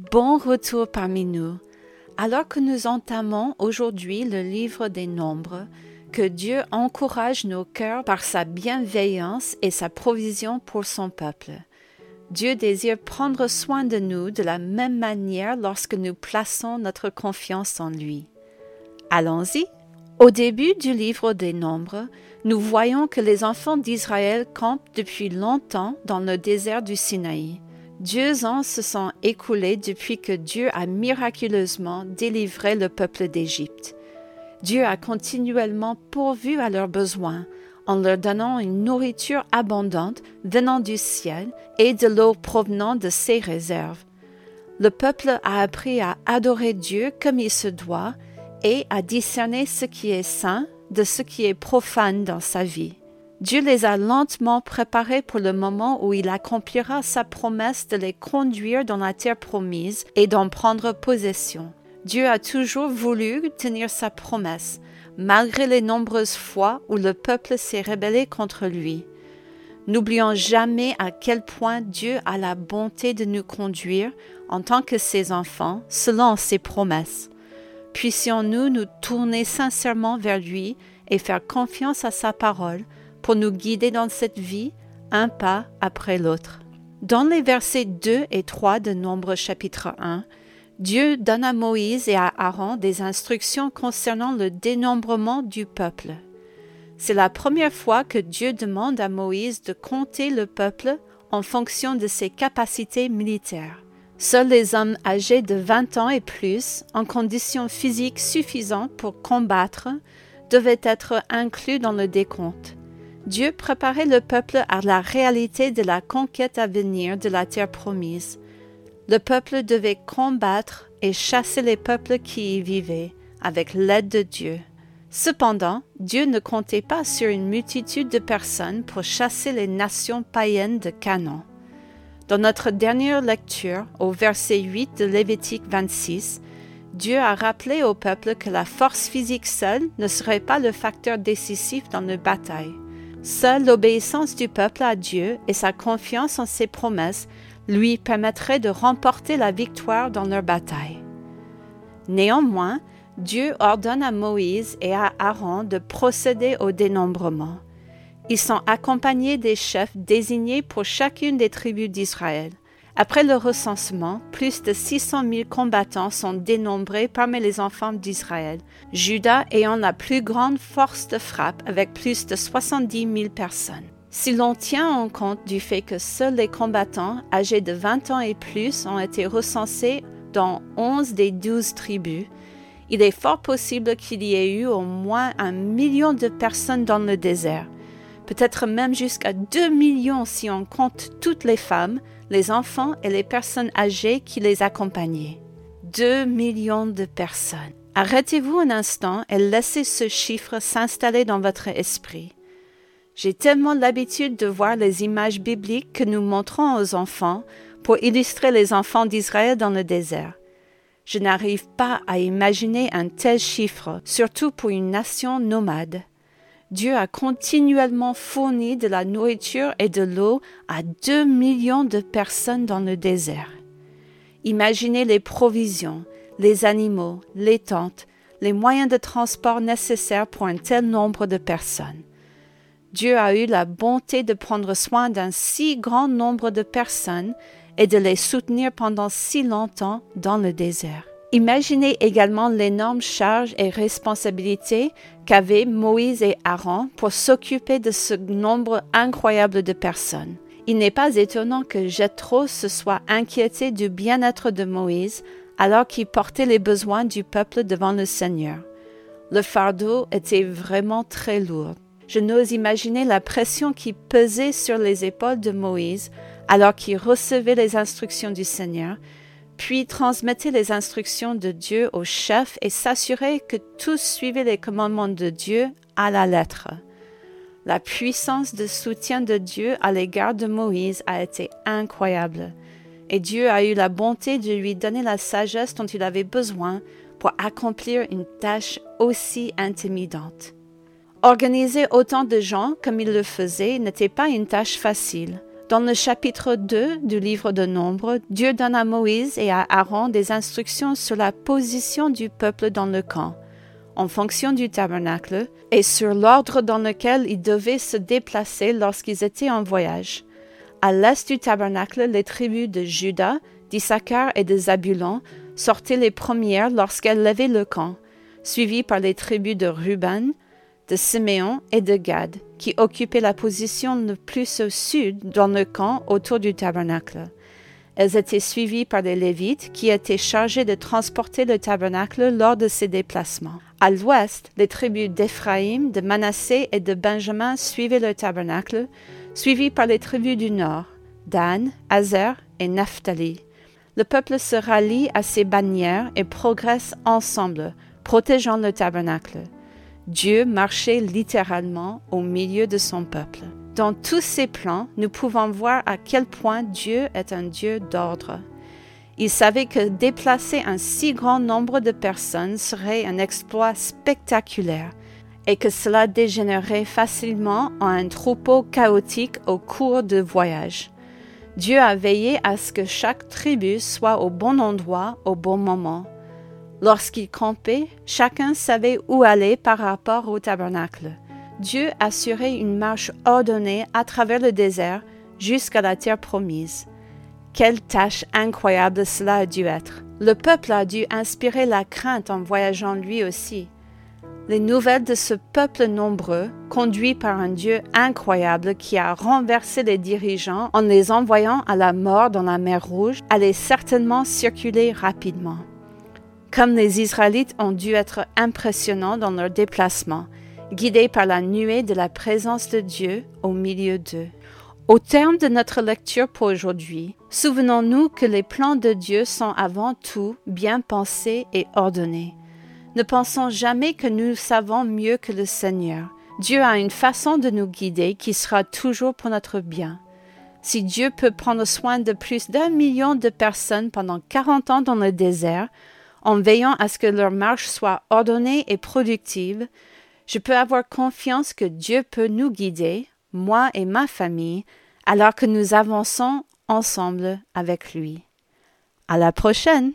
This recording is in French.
Bon retour parmi nous. Alors que nous entamons aujourd'hui le livre des Nombres, que Dieu encourage nos cœurs par sa bienveillance et sa provision pour son peuple. Dieu désire prendre soin de nous de la même manière lorsque nous plaçons notre confiance en lui. Allons-y. Au début du livre des Nombres, nous voyons que les enfants d'Israël campent depuis longtemps dans le désert du Sinaï. Deux ans se sont écoulés depuis que Dieu a miraculeusement délivré le peuple d'Égypte. Dieu a continuellement pourvu à leurs besoins en leur donnant une nourriture abondante venant du ciel et de l'eau provenant de ses réserves. Le peuple a appris à adorer Dieu comme il se doit et à discerner ce qui est saint de ce qui est profane dans sa vie. Dieu les a lentement préparés pour le moment où il accomplira sa promesse de les conduire dans la terre promise et d'en prendre possession. Dieu a toujours voulu tenir sa promesse, malgré les nombreuses fois où le peuple s'est rebellé contre lui. N'oublions jamais à quel point Dieu a la bonté de nous conduire en tant que ses enfants selon ses promesses. Puissions-nous nous tourner sincèrement vers lui et faire confiance à sa parole pour nous guider dans cette vie, un pas après l'autre. Dans les versets 2 et 3 de Nombre chapitre 1, Dieu donne à Moïse et à Aaron des instructions concernant le dénombrement du peuple. C'est la première fois que Dieu demande à Moïse de compter le peuple en fonction de ses capacités militaires. Seuls les hommes âgés de 20 ans et plus, en conditions physiques suffisantes pour combattre, devaient être inclus dans le décompte. Dieu préparait le peuple à la réalité de la conquête à venir de la terre promise. Le peuple devait combattre et chasser les peuples qui y vivaient avec l'aide de Dieu. Cependant, Dieu ne comptait pas sur une multitude de personnes pour chasser les nations païennes de Canaan. Dans notre dernière lecture, au verset 8 de Lévitique 26, Dieu a rappelé au peuple que la force physique seule ne serait pas le facteur décisif dans la bataille. Seule l'obéissance du peuple à Dieu et sa confiance en ses promesses lui permettraient de remporter la victoire dans leur bataille. Néanmoins, Dieu ordonne à Moïse et à Aaron de procéder au dénombrement. Ils sont accompagnés des chefs désignés pour chacune des tribus d'Israël. Après le recensement, plus de 600 000 combattants sont dénombrés parmi les enfants d'Israël, Judas ayant la plus grande force de frappe avec plus de 70 000 personnes. Si l'on tient en compte du fait que seuls les combattants âgés de 20 ans et plus ont été recensés dans 11 des 12 tribus, il est fort possible qu'il y ait eu au moins un million de personnes dans le désert, peut-être même jusqu'à 2 millions si on compte toutes les femmes, les enfants et les personnes âgées qui les accompagnaient. Deux millions de personnes. Arrêtez-vous un instant et laissez ce chiffre s'installer dans votre esprit. J'ai tellement l'habitude de voir les images bibliques que nous montrons aux enfants pour illustrer les enfants d'Israël dans le désert. Je n'arrive pas à imaginer un tel chiffre, surtout pour une nation nomade. Dieu a continuellement fourni de la nourriture et de l'eau à deux millions de personnes dans le désert. Imaginez les provisions, les animaux, les tentes, les moyens de transport nécessaires pour un tel nombre de personnes. Dieu a eu la bonté de prendre soin d'un si grand nombre de personnes et de les soutenir pendant si longtemps dans le désert. Imaginez également l'énorme charge et responsabilité qu'avaient Moïse et Aaron pour s'occuper de ce nombre incroyable de personnes. Il n'est pas étonnant que Jethro se soit inquiété du bien-être de Moïse alors qu'il portait les besoins du peuple devant le Seigneur. Le fardeau était vraiment très lourd. Je n'ose imaginer la pression qui pesait sur les épaules de Moïse alors qu'il recevait les instructions du Seigneur puis transmettait les instructions de Dieu au chef et s'assurait que tous suivaient les commandements de Dieu à la lettre. La puissance de soutien de Dieu à l'égard de Moïse a été incroyable, et Dieu a eu la bonté de lui donner la sagesse dont il avait besoin pour accomplir une tâche aussi intimidante. Organiser autant de gens comme il le faisait n'était pas une tâche facile, Dans le chapitre 2 du livre de Nombre, Dieu donne à Moïse et à Aaron des instructions sur la position du peuple dans le camp, en fonction du tabernacle, et sur l'ordre dans lequel ils devaient se déplacer lorsqu'ils étaient en voyage. À l'est du tabernacle, les tribus de Juda, d'Issachar et de Zabulon sortaient les premières lorsqu'elles levaient le camp, suivies par les tribus de Ruben, de Siméon et de Gad, qui occupaient la position le plus au sud dans le camp autour du tabernacle. Elles étaient suivies par les Lévites qui étaient chargés de transporter le tabernacle lors de ses déplacements. À l'ouest, les tribus d'Éphraïm, de Manassé et de Benjamin suivaient le tabernacle, suivis par les tribus du nord, Dan, Azer et Naphtali. Le peuple se rallie à ses bannières et progresse ensemble, protégeant le tabernacle. Dieu marchait littéralement au milieu de son peuple. Dans tous ces plans, nous pouvons voir à quel point Dieu est un Dieu d'ordre. Il savait que déplacer un si grand nombre de personnes serait un exploit spectaculaire et que cela dégénérerait facilement en un troupeau chaotique au cours du voyage. Dieu a veillé à ce que chaque tribu soit au bon endroit au bon moment. Lorsqu'ils campaient, chacun savait où aller par rapport au tabernacle. Dieu assurait une marche ordonnée à travers le désert jusqu'à la terre promise. Quelle tâche incroyable cela a dû être. Le peuple a dû inspirer la crainte en voyageant lui aussi. Les nouvelles de ce peuple nombreux, conduit par un Dieu incroyable qui a renversé les dirigeants en les envoyant à la mort dans la mer Rouge, allaient certainement circuler rapidement. Comme les Israélites ont dû être impressionnants dans leur déplacement, guidés par la nuée de la présence de Dieu au milieu d'eux. Au terme de notre lecture pour aujourd'hui, souvenons-nous que les plans de Dieu sont avant tout bien pensés et ordonnés. Ne pensons jamais que nous savons mieux que le Seigneur. Dieu a une façon de nous guider qui sera toujours pour notre bien. Si Dieu peut prendre soin de plus d'un million de personnes pendant quarante ans dans le désert, en veillant à ce que leur marche soit ordonnée et productive, je peux avoir confiance que Dieu peut nous guider, moi et ma famille, alors que nous avançons ensemble avec lui. À la prochaine!